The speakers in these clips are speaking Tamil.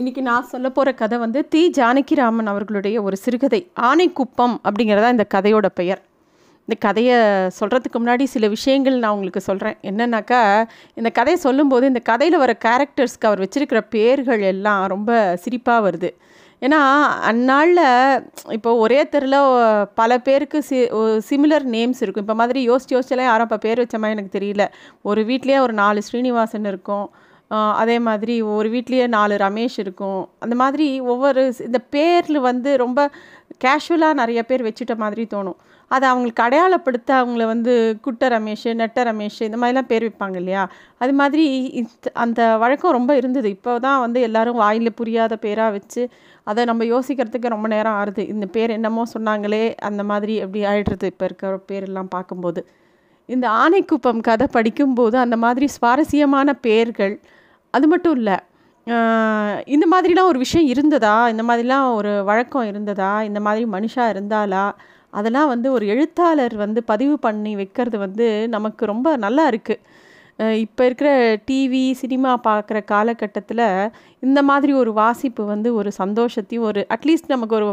இன்றைக்கி நான் சொல்ல போகிற கதை வந்து தி. ஜானகிராமன் அவர்களுடைய ஒரு சிறுகதை ஆனைக்குப்பம் அப்படிங்கிறதா இந்த கதையோட பெயர். இந்த கதையை சொல்கிறதுக்கு முன்னாடி சில விஷயங்கள் நான் உங்களுக்கு சொல்கிறேன் என்னன்னாக்கா இந்த கதையை சொல்லும்போது இந்த கதையில் வர கேரக்டர்ஸ்க்கு அவர் வச்சுருக்கிற பேர்கள் எல்லாம் ரொம்ப சிரிப்பாக வருது. ஏன்னா அந்நாளில் இப்போ ஒரே தெருவில் பல பேருக்கு சி சிமிலர் நேம்ஸ் இருக்கும். இப்போ மாதிரி யோசிச்சு யோசிச்செல்லாம் யாரும் இப்போ பேர் வச்ச மாதிரி எனக்கு தெரியல. ஒரு வீட்லேயே ஒரு நாலு ஸ்ரீனிவாசன் இருக்கும். அதே மாதிரி ஒரு வீட்லேயே நாலு ரமேஷ் இருக்கும். அந்த மாதிரி ஒவ்வொரு இந்த பேரில் வந்து ரொம்ப கேஷுவலாக நிறைய பேர் வச்சுட்ட மாதிரி தோணும். அதை அவங்களுக்கு அடையாளப்படுத்த அவங்கள வந்து குட்ட ரமேஷ் நெட்ட ரமேஷ் இந்த மாதிரிலாம் பேர் வைப்பாங்க இல்லையா? அது மாதிரி அந்த வழக்கம் ரொம்ப இருந்தது. இப்போ தான் வந்து எல்லாரும் வாயில் புரியாத பேராக வச்சு அதை நம்ம யோசிக்கிறதுக்கு ரொம்ப நேரம் ஆறுது. இந்த பேர் என்னமோ சொன்னாங்களே அந்த மாதிரி அப்படி ஆயிடுறது இப்போ இருக்கிற பேரெல்லாம் பார்க்கும்போது. இந்த ஆனைக்குப்பம் கதை படிக்கும்போது அந்த மாதிரி சுவாரஸ்யமான பேர்கள் அது மட்டும் இல்லை. இந்த மாதிரிலாம் ஒரு விஷயம் இருந்ததா? இந்த மாதிரிலாம் ஒரு வழக்கம் இருந்ததா? இந்த மாதிரி மனுஷா இருந்தாலா அதெல்லாம் வந்து ஒரு எழுத்தாளர் வந்து பதிவு பண்ணி வைக்கிறது வந்து நமக்கு ரொம்ப நல்லா இருக்குது இப்போ இருக்கிற டிவி சினிமா பார்க்குற காலகட்டத்தில் இந்த மாதிரி ஒரு வாசிப்பு வந்து ஒரு சந்தோஷத்தையும் ஒரு அட்லீஸ்ட் நமக்கு ஒரு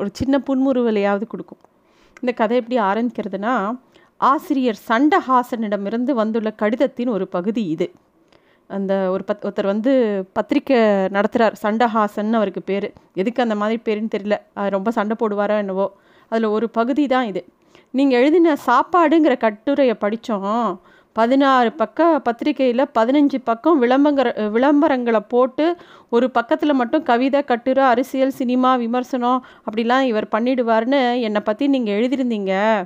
ஒரு சின்ன புன்முறுவலையாவது கொடுக்கும். இந்த கதை எப்படி ஆரம்பிக்கிறதுனா ஆசிரியர் சண்டஹாசனிடமிருந்து வந்துள்ள கடிதத்தின் ஒரு பகுதி இது. அந்த ஒரு பத் ஒருத்தர் வந்து பத்திரிக்கை நடத்துகிறார் சண்டஹாசன் அவருக்கு பேர். எதுக்கு அந்த மாதிரி பேருன்னு தெரியல. அது ரொம்ப சண்டை போடுவாரோ என்னவோ. அதில் ஒரு பகுதி தான் இது. நீங்கள் எழுதின சாப்பாடுங்கிற கட்டுரையை படித்தோம். பதினாறு பக்க பத்திரிக்கையில் பதினஞ்சு பக்கம் விளம்பங்கிற விளம்பரங்களை போட்டு ஒரு பக்கத்தில் மட்டும் கவிதை கட்டுரை அரசியல் சினிமா விமர்சனம் அப்படிலாம் இவர் பண்ணிடுவார்னு என்னை பற்றி நீங்கள் எழுதியிருந்தீங்க.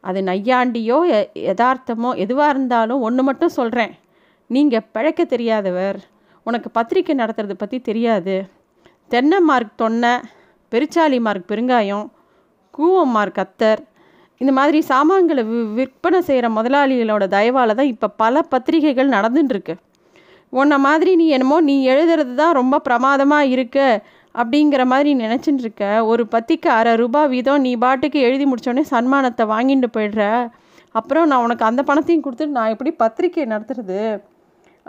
அது நையாண்டியோ எ- யதார்த்தமோ எதுவாக இருந்தாலும் ஒன்று மட்டும் சொல்கிறேன் நீங்கள் பிழைக்க தெரியாதவர். உனக்கு பத்திரிக்கை நடத்துறது பற்றி தெரியாது. தென்னை மார்க் தொன்னை பெருச்சாலி மார்க் பெருங்காயம் கூவம் மார்க் அத்தர். இந்த மாதிரி சாமான்களை வி விற்பனை செய்கிற முதலாளிகளோட தயவால் தான் இப்போ பல பத்திரிகைகள் நடந்துட்டுருக்கு உன்னை மாதிரி நீ என்னமோ நீ எழுதுறது தான் ரொம்ப பிரமாதமாக இருக்கு அப்படிங்கிற மாதிரி நினச்சிட்டு இருக்க ஒரு பத்திக்கு அரை ரூபாய் வீதம் நீ பாட்டுக்கு எழுதி முடித்தோடனே சன்மானத்தை வாங்கிட்டு போயிடுற. அப்புறம் நான் உனக்கு அந்த பணத்தையும் கொடுத்துட்டு நான் எப்படி பத்திரிக்கை நடத்துறது?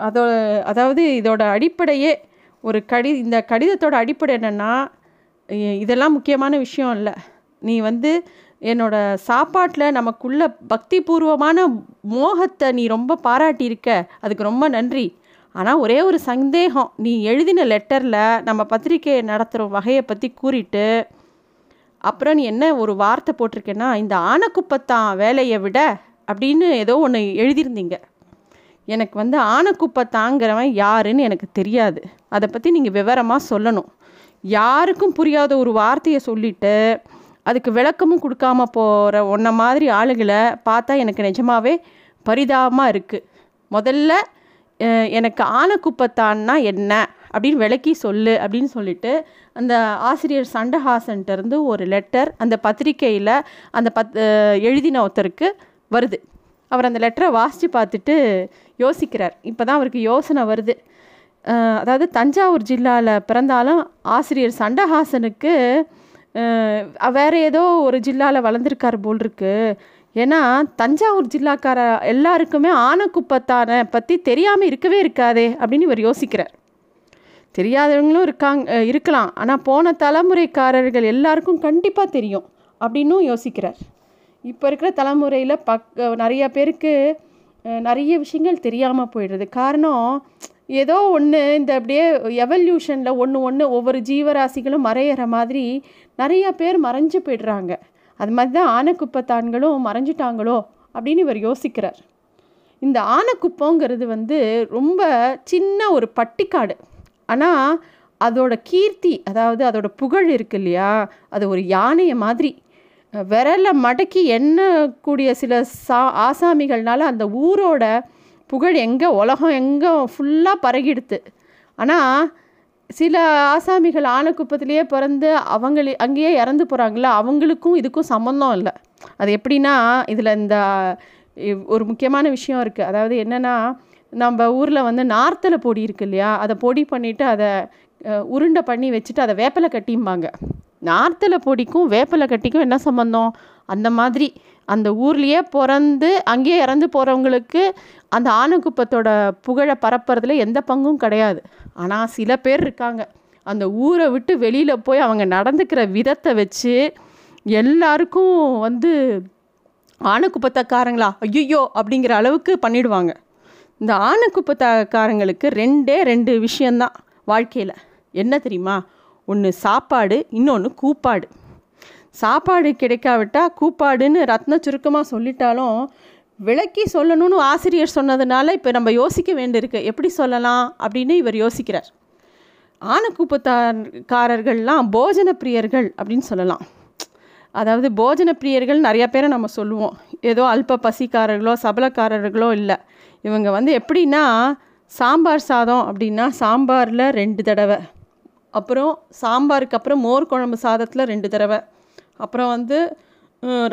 அதோ அதாவது இதோட அடிப்படையே ஒரு கடி இந்த கடிதத்தோட அடிப்படை என்னென்னா இதெல்லாம் முக்கியமான விஷயம் இல்லை. நீ வந்து என்னோட சாப்பாட்டில் நமக்குள்ள பக்தி பூர்வமான மோகத்தை நீ ரொம்ப பாராட்டியிருக்க. அதுக்கு ரொம்ப நன்றி. ஆனால் ஒரே ஒரு சந்தேகம். நீ எழுதின லெட்டரில் நம்ம பத்திரிக்கையை நடத்துகிற வகையை பற்றி கூறிட்டு அப்புறம் நீ என்ன ஒரு வார்த்தை போட்டிருக்கேன்னா இந்த ஆனக்குப்பத்தான் வேலையை விட அப்படின்னு ஏதோ ஒன்று எழுதியிருந்தீங்க. எனக்கு வந்து ஆனக்குப்பத்தாங்கிறவன் யாருன்னு எனக்கு தெரியாது. அதை பற்றி நீங்கள் விவரமாக சொல்லணும். யாருக்கும் புரியாத ஒரு வார்த்தையை சொல்லிட்டு அதுக்கு விளக்கமும் கொடுக்காம போகிற உன்ன மாதிரி ஆளுகளை பார்த்தா எனக்கு நிஜமாவே பரிதாபமாக இருக்குது முதல்ல எனக்கு ஆனக்குப்பத்தான்னா என்ன? அப்படின்னு விளக்கி சொல்லு அப்படின்னு சொல்லிட்டு அந்த ஆசிரியர் சண்டஹாசன்ட்ட இருந்து ஒரு லெட்டர் அந்த பத்திரிக்கையில் அந்த பத் எழுதின ஒருத்தருக்கு வருது. அவர் அந்த லெட்டரை வாசித்து பார்த்துட்டு யோசிக்கிறார். இப்போ தான் அவருக்கு யோசனை வருது. அதாவது தஞ்சாவூர் ஜில்லாவில் பிறந்தாலும் ஆசிரியர் சண்டஹாசனுக்கு அஹ், வேற ஏதோ ஒரு ஜில்லாவில் வளர்ந்துருக்கார் போல் இருக்கு ஏன்னா தஞ்சாவூர் ஜில்லாக்கார எல்லாருக்குமே ஆனக்குப்பத்தானை பற்றி தெரியாமல் இருக்கவே இருக்காதே அப்படின்னு இவர் யோசிக்கிறார். தெரியாதவங்களும் இருக்காங்க இருக்கலாம். ஆனால் போன தலைமுறைக்காரர்கள் எல்லாருக்கும் கண்டிப்பாக தெரியும் அப்படின்னும் யோசிக்கிறார். இப்போ இருக்கிற தலைமுறையில் பக் நிறைய பேருக்கு நிறைய விஷயங்கள் தெரியாமல் போயிடுறது காரணம் ஏதோ ஒன்று இந்த அப்படியே எவல்யூஷனில் ஒன்று ஒன்று ஒவ்வொரு ஜீவராசிகளும் மறையிற மாதிரி நிறைய பேர் மறைஞ்சு போயிடுறாங்க. அது மாதிரி தான் ஆனைக்குப்பத்தான்களும் மறைஞ்சிட்டாங்களோ அப்படின்னு இவர் யோசிக்கிறார். இந்த ஆனைக்குப்பங்கிறது வந்து ரொம்ப சின்ன ஒரு பட்டிக்காடு. ஆனால் அதோட கீர்த்தி அதாவது அதோட புகழ் இருக்கு இல்லையா? அது ஒரு யானையை மாதிரி. விரலை மடக்கி எண்ணக்கூடிய சில சா ஆசாமிகள்னால அந்த ஊரோட புகழ் எங்கே உலகம் எங்கே ஃபுல்லாக பரகிடுது ஆனால் சில ஆசாமிகள் ஆனக்குப்பத்திலேயே பிறந்து அவங்களே அங்கேயே இறந்து போகிறாங்களா அவங்களுக்கும் இதுக்கும் சம்மந்தம் இல்லை. அது எப்படின்னா இதில் இந்த ஒரு முக்கியமான விஷயம் இருக்குது அதாவது என்னென்னா நம்ம ஊரில் வந்து நார்த்தலை பொடி இருக்கு இல்லையா அதை பொடி பண்ணிவிட்டு அதை உருண்டை பண்ணி வச்சுட்டு அதை வேப்பலை கட்டிம்பாங்க. நார்த்தலை பொடிக்கும் வேப்பிலை கட்டிக்கும் என்ன சம்மந்தம் அந்த மாதிரி அந்த ஊர்லேயே பிறந்து அங்கேயே இறந்து போகிறவங்களுக்கு அந்த ஆணுக்குப்பத்தோட புகழை பரப்புறதுல எந்த பங்கும் கிடையாது. ஆனால் சில பேர் இருக்காங்க. அந்த ஊரை விட்டு வெளியில் போய் அவங்க நடந்துக்கிற விதத்தை வச்சு எல்லாருக்கும் வந்து ஆணுக்குப்பத்தக்காரங்களா ஐயோ அப்படிங்கிற அளவுக்கு பண்ணிடுவாங்க. இந்த ஆணுக்குப்பத்தக்காரங்களுக்கு ரெண்டே ரெண்டு விஷயந்தான் வாழ்க்கையில். என்ன தெரியுமா? ஒன்று சாப்பாடு இன்னொன்று கூப்பாடு. சாப்பாடு கிடைக்காவிட்டால் கூப்பாடுன்னு ரத்ன சுருக்கமாக சொல்லிட்டாலும் விளக்கி சொல்லணும்னு ஆசிரியர் சொன்னதுனால இப்போ நம்ம யோசிக்க வேண்டியிருக்கு. எப்படி சொல்லலாம் அப்படின்னு இவர் யோசிக்கிறார். ஆணுக்குப்பத்தாரர்கள்லாம் போஜன பிரியர்கள் அப்படின்னு சொல்லலாம். அதாவது போஜன பிரியர்கள் நிறையா பேரை நம்ம சொல்லுவோம். ஏதோ அல்ப பசிக்காரர்களோ சபலக்காரர்களோ இல்லை. இவங்க வந்து எப்படின்னா சாம்பார் சாதம் அப்படின்னா சாம்பாரில் ரெண்டு தடவை. அப்புறம் சாம்பாருக்கு அப்புறம் மோர் குழம்பு சாதத்தில் ரெண்டு தடவை. அப்புறம் வந்து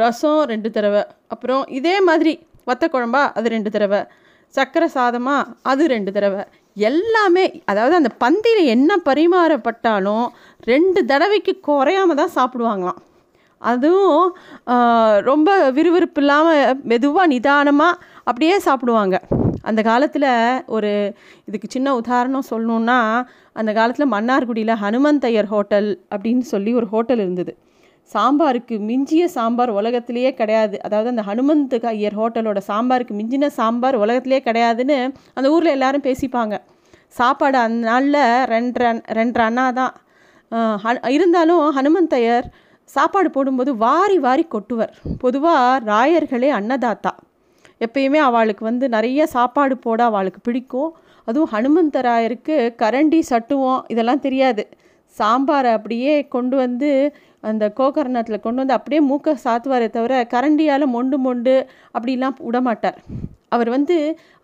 ரசம் ரெண்டு தடவை. அப்புறம் இதே மாதிரி வத்த குழம்பா அது ரெண்டு தடவை. சக்கரை சாதமா அது ரெண்டு தடவை. எல்லாமே அதாவது அந்த பந்தியில் என்ன பரிமாறப்பட்டாலும் ரெண்டு தடவைக்கு குறையாம தான் சாப்பிடுவாங்களாம். அதுவும் ரொம்ப விறுவிறுப்பு இல்லாமல் மெதுவாக நிதானமாக அப்படியே சாப்பிடுவாங்க. அந்த காலத்தில் ஒரு இதுக்கு சின்ன உதாரணம் சொல்லணுன்னா அந்த காலத்தில் மன்னார்குடியில் ஹனுமந்தையர் ஹோட்டல் அப்படின்னு சொல்லி ஒரு ஹோட்டல் இருந்தது. சாம்பாருக்கு மிஞ்சிய சாம்பார் உலகத்திலேயே கிடையாது. அதாவது அந்த ஹனுமந்த் ஐயர் ஹோட்டலோட சாம்பாருக்கு மிஞ்சின சாம்பார் உலகத்திலே கிடையாதுன்னு அந்த ஊரில் எல்லாரும் பேசிப்பாங்க. சாப்பாடு அந்த நாளில் ரெண்டு ரெண்டரை அண்ணா தான். இருந்தாலும் ஹனுமந்தையர் சாப்பாடு போடும்போது வாரி வாரி கொட்டுவர். பொதுவாக ராயர்களே அன்னதாத்தா. எப்பயுமே அவளுக்கு வந்து நிறைய சாப்பாடு போட அவளுக்கு பிடிக்கும். அதுவும் ஹனுமந்தராயருக்கு கரண்டி சட்டுவோம் இதெல்லாம் தெரியாது. சாம்பாரை அப்படியே கொண்டு வந்து அந்த கோகர்ணத்தில் கொண்டு வந்து அப்படியே மூக்கை சாத்துவாரே தவிர கரண்டியால் மொண்டு மொண்டு அப்படிலாம் விடமாட்டார் அவர் வந்து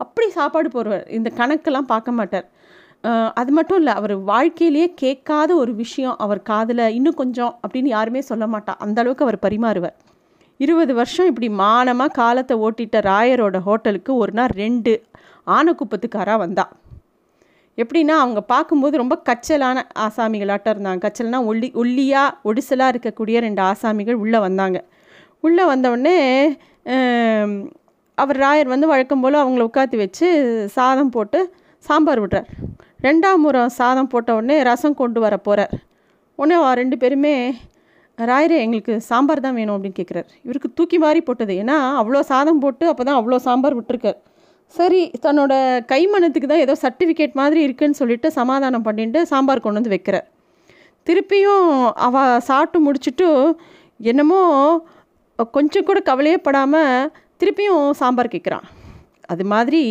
அப்படி சாப்பாடு போடுவார். இந்த கணக்கெல்லாம் பார்க்க மாட்டார். அது மட்டும் இல்லை அவர் வாழ்க்கையிலேயே கேட்காத ஒரு விஷயம். அவர் காதில் இன்னும் கொஞ்சம் அப்படின்னு யாருமே சொல்ல மாட்டார் அந்தளவுக்கு அவர் பரிமாறுவார். இருபது வருஷம் இப்படி மானமாக காலத்தை ஓட்டிட்ட ராயரோட ஹோட்டலுக்கு ஒரு நாள் ரெண்டு ஆனக்குப்பத்துக்காராக வந்தா. எப்படின்னா அவங்க பார்க்கும்போது ரொம்ப கச்சலான ஆசாமிகளாட்டம் இருந்தாங்க. கச்சல்னா ஒல்லி ஒல்லியாக ஒடிசலாக இருக்கக்கூடிய ரெண்டு ஆசாமிகள் உள்ளே வந்தாங்க. உள்ளே வந்தவுடனே அவர் ராயர் வந்து வழக்கம் போல் அவங்கள உட்காந்து வச்சு சாதம் போட்டு சாம்பார் விடுறார். ரெண்டாம் முறை சாதம் போட்ட உடனே ரசம் கொண்டு வர போகிறார் உடனே ரெண்டு பேருமே ராயரே எங்களுக்கு சாம்பார் தான் வேணும் அப்படின்னு கேட்குறாரு இவருக்கு தூக்கி மாறி போட்டது. ஏன்னா அவ்வளோ சாதம் போட்டு அப்போ தான் அவ்வளோ சாம்பார் விட்டுருக்கார். சரி தன்னோட கைமணத்துக்கு தான் ஏதோ சர்டிஃபிகேட் மாதிரி இருக்குன்னு சொல்லிட்டு சமாதானம் பண்ணிட்டு சாம்பார் கொண்டு வந்து வைக்கிறார். திருப்பியும் அவள் சாப்பிட்டு முடிச்சுட்டு என்னமோ கொஞ்சம் கூட கவலையே படாமல் திருப்பியும் சாம்பார் கேட்குறான் அது மாதிரி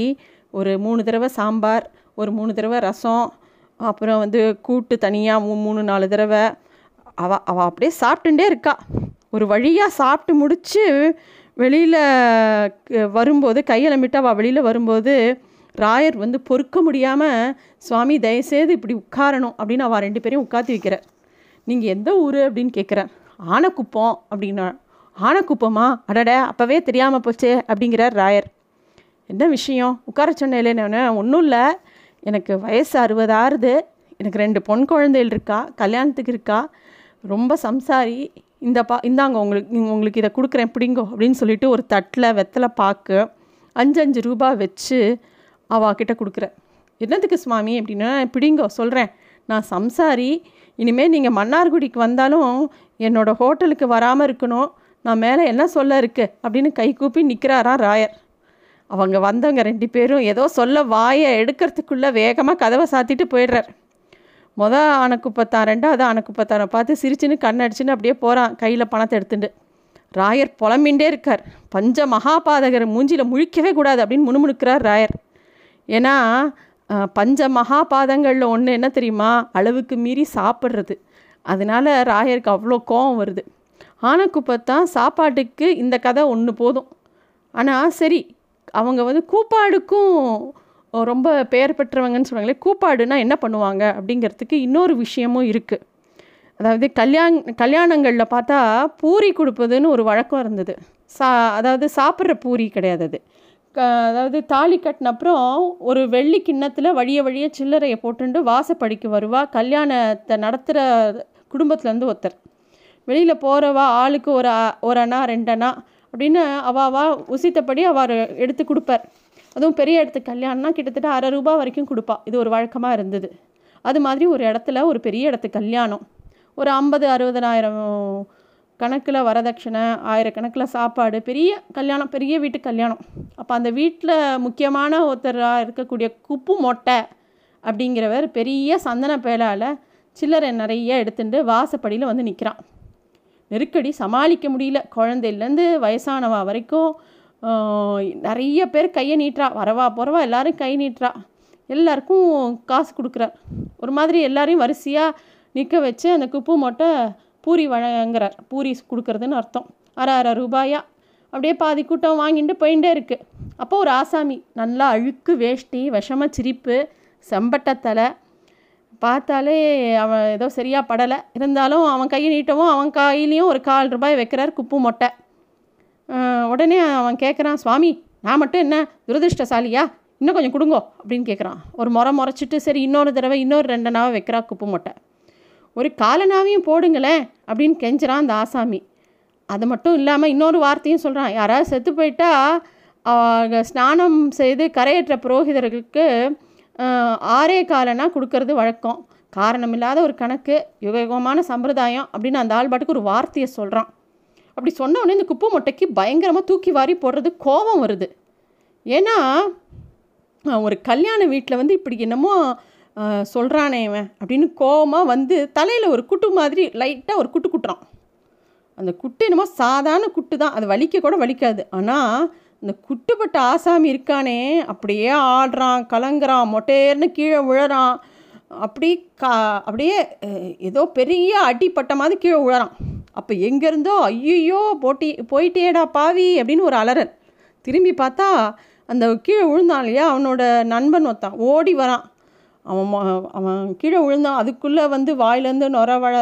ஒரு மூணு தடவை சாம்பார் ஒரு மூணு தடவை ரசம் அப்புறம் வந்து கூட்டு தனியாக மூணு நாலு தடவை அவள் அவள் அப்படியே சாப்பிட்டுட்டே இருக்கா. ஒரு வழியாக சாப்பிட்டு முடித்து வெளியில் வரும்போது கையெழமிட்டு அவள் வெளியில் வரும்போது ராயர் வந்து பொறுக்க முடியாமல் சுவாமி தயவுசெய்து இப்படி உட்காரணும் அப்படின்னு அவள் ரெண்டு பேரையும் உட்காத்தி வைக்கிறார் நீங்கள் எந்த ஊர்? அப்படின்னு கேட்குறேன் ஆனக்குப்பம் அப்படின்னா ஆனக்குப்பமா? அடட அப்போவே தெரியாமல் போச்சே அப்படிங்கிறார் ராயர். என்ன விஷயம்? உட்கார சொன்னேன் ஒன்றும் இல்லை. எனக்கு வயசு அறுபது ஆறுது. எனக்கு ரெண்டு பொன் குழந்தைகள் இருக்கா? கல்யாணத்துக்கு இருக்கா? ரொம்ப சம்சாரி இந்த பா இந்தாங்க உங்களுக்கு உங்களுக்கு இதை கொடுக்குறேன் பிடிங்கோ அப்படின்னு சொல்லிட்டு ஒரு தட்டில் வெத்தலை பாக்கு அஞ்சு அஞ்சு ரூபா வச்சு அவாக்கிட்ட கொடுக்குற. என்னதுக்கு சுவாமி அப்படின்னா பிடிங்கோ சொல்கிறேன் நான் சம்சாரி இனிமேல் நீங்கள் மன்னார்குடிக்கு வந்தாலும் என்னோடய ஹோட்டலுக்கு வராமல் இருக்கணும். நான் மேலே என்ன சொல்ல இருக்கு? அப்படின்னு கை கூப்பி நிற்கிறாரா ராயர். அவங்க வந்தவங்க ரெண்டு பேரும் ஏதோ சொல்ல வாயை எடுக்கிறதுக்குள்ளே வேகமாக கதவை சாத்திட்டு போயிடுறார். மொதல் ஆனக்குப்பத்தான் ரெண்டாவது ஆனக்குப்பத்தானை பார்த்து சிரிச்சுன்னு கண்ணடிச்சுன்னு அப்படியே போகிறான் கையில் பணத்தை எடுத்துட்டு ராயர் புலம்பின்ண்டே இருக்கார். பஞ்ச மகாபாதகர் மூஞ்சியில் முழிக்கவே கூடாது அப்படின்னு முணுமுணுக்கிறார் ராயர். ஏன்னா பஞ்ச மகாபாதங்களில் ஒன்று என்ன தெரியுமா? அளவுக்கு மீறி சாப்பிட்றது. அதனால் ராயருக்கு அவ்வளோ கோபம் வருது. ஆனக்குப்பத்தான் சாப்பாட்டுக்கு இந்த கதை ஒன்று போதும். ஆனால் சரி அவங்க வந்து கூப்பாடுக்கும் ரொம்ப பெயர் பெற்றவங்கன்னு சொல்கிறாங்களே கூப்பாடுனா என்ன பண்ணுவாங்க அப்படிங்கிறதுக்கு இன்னொரு விஷயமும் இருக்குது அதாவது கல்யாண் கல்யாணங்களில் பார்த்தா பூரி கொடுப்பதுன்னு ஒரு வழக்கம் இருந்தது. சா அதாவது சாப்பிட்ற பூரி கிடையாது அது. க அதாவது தாலி கட்டின அப்புறம் ஒரு வெள்ளி கிண்ணத்தில் வழிய வழிய சில்லறையை போட்டுண்டு வாசப்படிக்கு வருவா கல்யாணத்தை நடத்துகிற குடும்பத்துலேருந்து ஒருத்தர். வெளியில் போகிறவா ஆளுக்கு ஒரு ஒரு அண்ணா ரெண்டு அண்ணா அப்படின்னு அவாவா உசித்தபடி அவர் எடுத்து கொடுப்பார். அதுவும் பெரிய இடத்து கல்யாணம்னா கிட்டத்தட்ட அரை ரூபா வரைக்கும் கொடுப்பா. இது ஒரு வழக்கமாக இருந்தது. அது மாதிரி ஒரு இடத்துல ஒரு பெரிய இடத்து கல்யாணம். ஒரு ஐம்பது அறுபதனாயிரம் கணக்கில் வரதட்சணை ஆயிரக்கணக்கில் சாப்பாடு பெரிய கல்யாணம் பெரிய வீட்டு கல்யாணம். அப்போ அந்த வீட்டில் முக்கியமான ஒருத்தராக இருக்கக்கூடிய குப்பு மொட்டை அப்படிங்கிறவர் பெரிய சந்தன பேலால் சில்லறை நிறைய எடுத்துட்டு வாசப்படியில் வந்து நிற்கிறான் நெருக்கடி சமாளிக்க முடியல. குழந்தையிலேருந்து வயசானவா வரைக்கும் நிறைய பேர் கையை நீட்டுறா. வரவா போகிறவா எல்லோரும் கை நீட்டுறா. எல்லாருக்கும் காசு கொடுக்குறார் ஒரு மாதிரி எல்லாரையும் வரிசையாக நிற்க வச்சு அந்த குப்பு மொட்டை பூரி வழங்குறார். பூரி கொடுக்குறதுன்னு அர்த்தம். அரை அரை ரூபாயா? அப்படியே பாதி கூட்டம் வாங்கிட்டு போயிட்டே இருக்குது அப்போ ஒரு ஆசாமி நல்லா அழுக்கு வேஷ்டி விஷம சிரிப்பு செம்பட்டத்தலை பார்த்தாலே அவன் ஏதோ சரியாக படலை. இருந்தாலும் அவன் கையை நீட்டவும் அவன் கையிலையும் ஒரு கால் ரூபாய் வைக்கிறார் குப்பு மொட்டை. உடனே அவன் கேட்குறான் சுவாமி நான் மட்டும் என்ன? துரதிருஷ்டசாலியா? இன்னும் கொஞ்சம் கொடுங்கோ அப்படின்னு கேட்குறான் ஒரு முறை முறைச்சிட்டு சரி இன்னொரு தடவை இன்னொரு ரெண்டு நாவை வைக்கிறா குப்பு மொட்டை. ஒரு காலனாவையும் போடுங்களேன் அப்படின்னு கெஞ்சுறான் அந்த ஆசாமி. அது மட்டும் இல்லாமல் இன்னொரு வார்த்தையும் சொல்கிறான் யாராவது செத்து போயிட்டா ஸ்நானம் செய்து கரையேற்ற புரோகிதர்களுக்கு ஆறே காலனா கொடுக்கறது வழக்கம். காரணம் இல்லாத ஒரு கணக்கு யுகயுகமான சம்பிரதாயம் அப்படின்னு அந்த ஆள் பாட்டுக்கு ஒரு வார்த்தையை சொல்கிறான் அப்படி சொன்ன உடனே இந்த குப்பை மொட்டைக்கு பயங்கரமாக தூக்கி வாரி போடுறது கோபம் வருது. ஏன்னா ஒரு கல்யாண வீட்டில் வந்து இப்படி என்னமோ சொல்கிறானே இவன் அப்படின்னு கோபமாக வந்து தலையில் ஒரு குட்டு மாதிரி லைட்டாக ஒரு குட்டு குட்டுறான். அந்த குட்டு என்னமோ சாதாரண குட்டு தான். அது வலிக்க கூட வலிக்காது. ஆனால் இந்த குட்டுப்பட்ட ஆசாமி இருக்கானே அப்படியே ஆடுறான் கலங்குறான் மொட்டையர்னு கீழே விழறான். அப்படி கா அப்படியே ஏதோ பெரிய அடிப்பட்ட மாதிரி கீழே விழறான். அப்போ எங்கேருந்தோ ஐயோ போட்டி போயிட்டேடா பாவி அப்படின்னு ஒரு அலறல். திரும்பி பார்த்தா அந்த கீழே விழுந்தான் இல்லையா அவனோட நண்பன் ஒருத்தான். ஓடி வரான். அவன் அவன் கீழே விழுந்தான். அதுக்குள்ளே வந்து வாயிலேருந்து நொர வள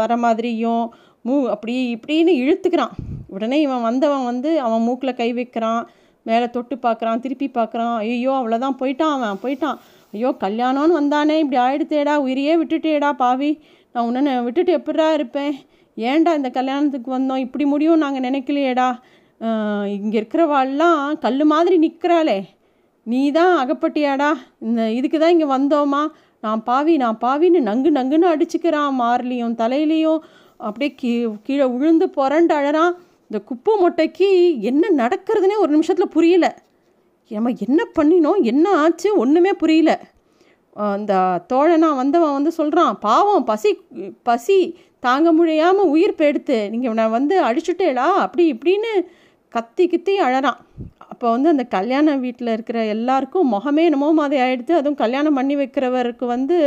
வர மாதிரியும் மூ அப்படி இப்படின்னு இழுத்துக்கிறான். உடனே இவன் வந்தவன் வந்து அவன் மூக்கில் கை வைக்கிறான் மேலே தொட்டு பார்க்குறான் திருப்பி பார்க்குறான். ஐயோ அவ்வளோதான் போயிட்டான் அவன் போயிட்டான். ஐயோ கல்யாணம்னு வந்தானே இப்படி ஆயிடுத்தேடா உயிரியே விட்டுட்டேடா பாவி. நான் உன்னை விட்டுட்டு எப்படா இருப்பேன்? ஏன்டா இந்த கல்யாணத்துக்கு வந்தோம்? இப்படி முடியும் நாங்கள் நினைக்கலையேடா. இங்கே இருக்கிறவாள்லாம் கல் மாதிரி நிற்கிறாளே நீ தான் அகப்பட்டியாடா. இந்த இதுக்கு தான் இங்கே வந்தோமா? நான் பாவி நான் பாவின்னு நங்கு நங்குன்னு அடிச்சுக்கிறான் மார்லேயும் தலையிலையும். அப்படியே கீ கீழே விழுந்து புரண்டு அழறான். இந்த குப்பை மொட்டைக்கு என்ன நடக்கிறதுனே ஒரு நிமிஷத்தில் புரியல. நம்ம என்ன பண்ணினோம்? என்ன ஆச்சு? ஒன்றுமே புரியல. அந்த தோழனா வந்தவன் வந்து சொல்கிறான் பாவம் பசி பசி தாங்க முடியாமல் உயிர் பெடுத்து நீங்கள் நான் வந்து அடிச்சுட்டேடா அப்படி இப்படின்னு கத்தி கித்தி அழறான். அப்போ வந்து அந்த கல்யாண வீட்டில் இருக்கிற எல்லாருக்கும் முகமே என்னமோ மாதிரி ஆகிடுது அதுவும் கல்யாணம் பண்ணி வைக்கிறவருக்கு வந்து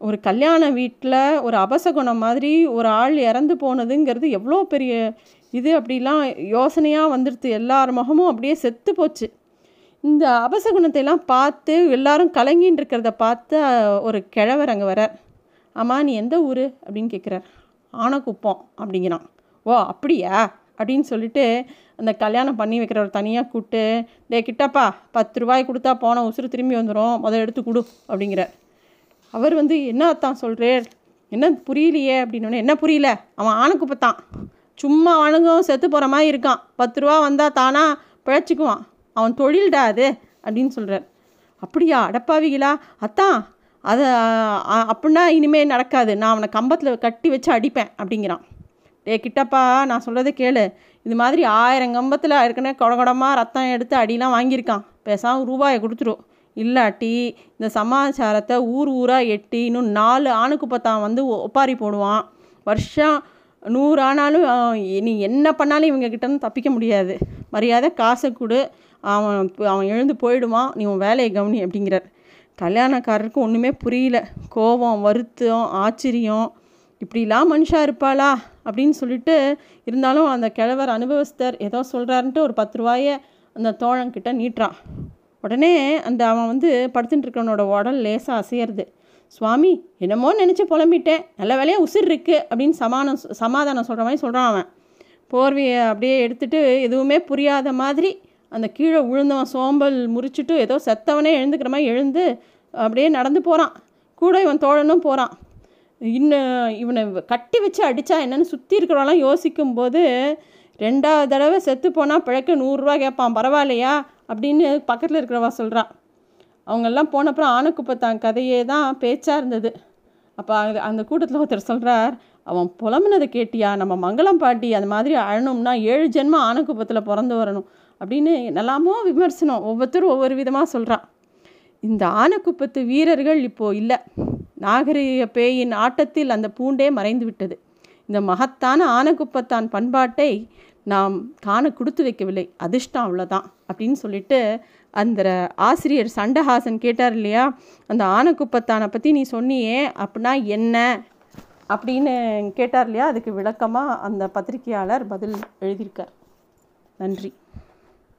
ஒரு கல்யாண வீட்டில் ஒரு அபசகுணம் மாதிரி ஒரு ஆள் இறந்து போனதுங்கிறது எவ்வளோ பெரிய இது அப்படிலாம் யோசனையாக வந்துடுது எல்லார் முகமும் அப்படியே செத்து போச்சு. இந்த அபசகுணத்தையெல்லாம் பார்த்து எல்லாரும் கலங்கின்னு இருக்கிறத பார்த்து ஒரு கிழவர் அங்கே வரார் அம்மா நீ எந்த ஊர்? அப்படின்னு கேட்குறார். ஆனக்குப்பம் அப்படிங்கிறான். ஓ அப்படியா? அப்படின்னு சொல்லிட்டு அந்த கல்யாணம் பண்ணி வைக்கிறவர் தனியாக கூப்பிட்டு டே கிட்டப்பா பத்து ரூபாய் கொடுத்தா போன உசுறு திரும்பி வந்துடும் முதல் எடுத்து கொடு அப்படிங்கிறார். அவர் வந்து என்ன தான் சொல்கிறேர் என்ன புரியலையே? அப்படின்னு என்ன புரியல? அவன் ஆணுக்குப்பத்தான் சும்மா அணுகும் செத்து போகிற மாதிரி இருக்கான். பத்து ரூபா வந்தால் தானாக பிழைச்சிக்குவான். அவன் தொழில்டா அது அப்படின்னு சொல்கிறார் அப்படியா அடப்பாவிகளா? அத்தான் அதை அப்படின்னா இனிமேல் நடக்காது. நான் அவனை கம்பத்தில் கட்டி வச்சு அடிப்பேன் அப்படிங்கிறான். டே கிட்டப்பா நான் சொல்கிறத கேளு. இது மாதிரி ஆயிரம் கம்பத்தில் ஏற்கனவே குடகுடமாக ரத்தம் எடுத்து அடிலாம் வாங்கியிருக்கான். பேசாமல் ரூபாயை கொடுத்துரும் இல்லாட்டி இந்த சமாச்சாரத்தை ஊர் ஊராக எட்டி இன்னும் நாலு ஆணுக்கு பத்தான் வந்து ஒப்பாரி போடுவான். வருஷம் நூறு ஆனாலும் நீ என்ன பண்ணாலும் இவங்க கிட்டேருந்து தப்பிக்க முடியாது. மரியாதை காசை கொடு. அவன் அவன் எழுந்து போயிடுவான் நீ உன் வேலையை கவனி அப்படிங்கிறார். கல்யாணக்காரருக்கு ஒன்றுமே புரியல. கோபம் வருத்தம் ஆச்சரியம். இப்படிலாம் மனுஷா இருப்பாளா? அப்படின்னு சொல்லிட்டு இருந்தாலும் அந்த கிழவர் அனுபவஸ்தர் ஏதோ சொல்கிறாருன்ட்டு ஒரு பத்து ரூபாயை அந்த தோழங்கிட்ட நீட்டுறான். உடனே அந்த அவன் வந்து படுத்துட்டு இருக்கவனோட உடல் லேசாக அசையிறது. சுவாமி என்னமோ நினச்சி புலம்பிட்டேன். நல்ல வேலையாக உசிர் இருக்குது அப்படின்னு சமானம் சமாதானம் சொல்கிற மாதிரி சொல்கிறான் அவன். போர்வையை அப்படியே எடுத்துகிட்டு எதுவுமே புரியாத மாதிரி அந்த கீழே விழுந்தவன் சோம்பல் முறிச்சிட்டு ஏதோ செத்தவனே எழுந்துக்கிற மாதிரி எழுந்து அப்படியே நடந்து போகிறான் கூட இவன் தோழனும் போகிறான் இன்னும் இவனை கட்டி வச்சு அடித்தா என்னென்னு சுற்றி இருக்கிறவெல்லாம் யோசிக்கும்போது ரெண்டாவது தடவை செத்து போனால் பிழைக்க நூறுரூவா கேட்பான். பரவாயில்லையா? அப்படின்னு பக்கத்தில் இருக்கிறவா சொல்கிறான் அவங்கெல்லாம் போனப்புறம் ஆனக்குப்பத்தான் கதையே தான் பேச்சாக இருந்தது. அப்போ அந்த அந்த கூட்டத்தில் ஒருத்தர் சொல்கிறார் அவன் புலம்புனதை கேட்டியா? நம்ம மங்களம் பாட்டி அந்த மாதிரி அழணும்னா ஏழு ஜென்மம் ஆனக்குப்பத்தில் பிறந்து வரணும். அப்படின்னு நல்லாமோ விமர்சனம் ஒவ்வொருத்தரும் ஒவ்வொரு விதமாக சொல்கிறான் இந்த ஆனக்குப்பத்து வீரர்கள் இப்போது இல்லை. நாகரிக பேயின் ஆட்டத்தில் அந்த பூண்டே மறைந்து விட்டது இந்த மகத்தான ஆனக்குப்பத்தான் பண்பாட்டை நாம் காண கொடுத்து வைக்கவில்லை. அதிர்ஷ்டம் அவ்வளோதான் அப்படின்னு சொல்லிட்டு அந்த ஆசிரியர் சண்டஹாசன் கேட்டார் இல்லையா? அந்த ஆனக்குப்பத்தானை பற்றி நீ சொன்னியே அப்படின்னா என்ன? அப்படின்னு கேட்டார் இல்லையா? அதுக்கு விளக்கமாக அந்த பத்திரிகையாளர் பதில் எழுதியிருக்கார். நன்றி.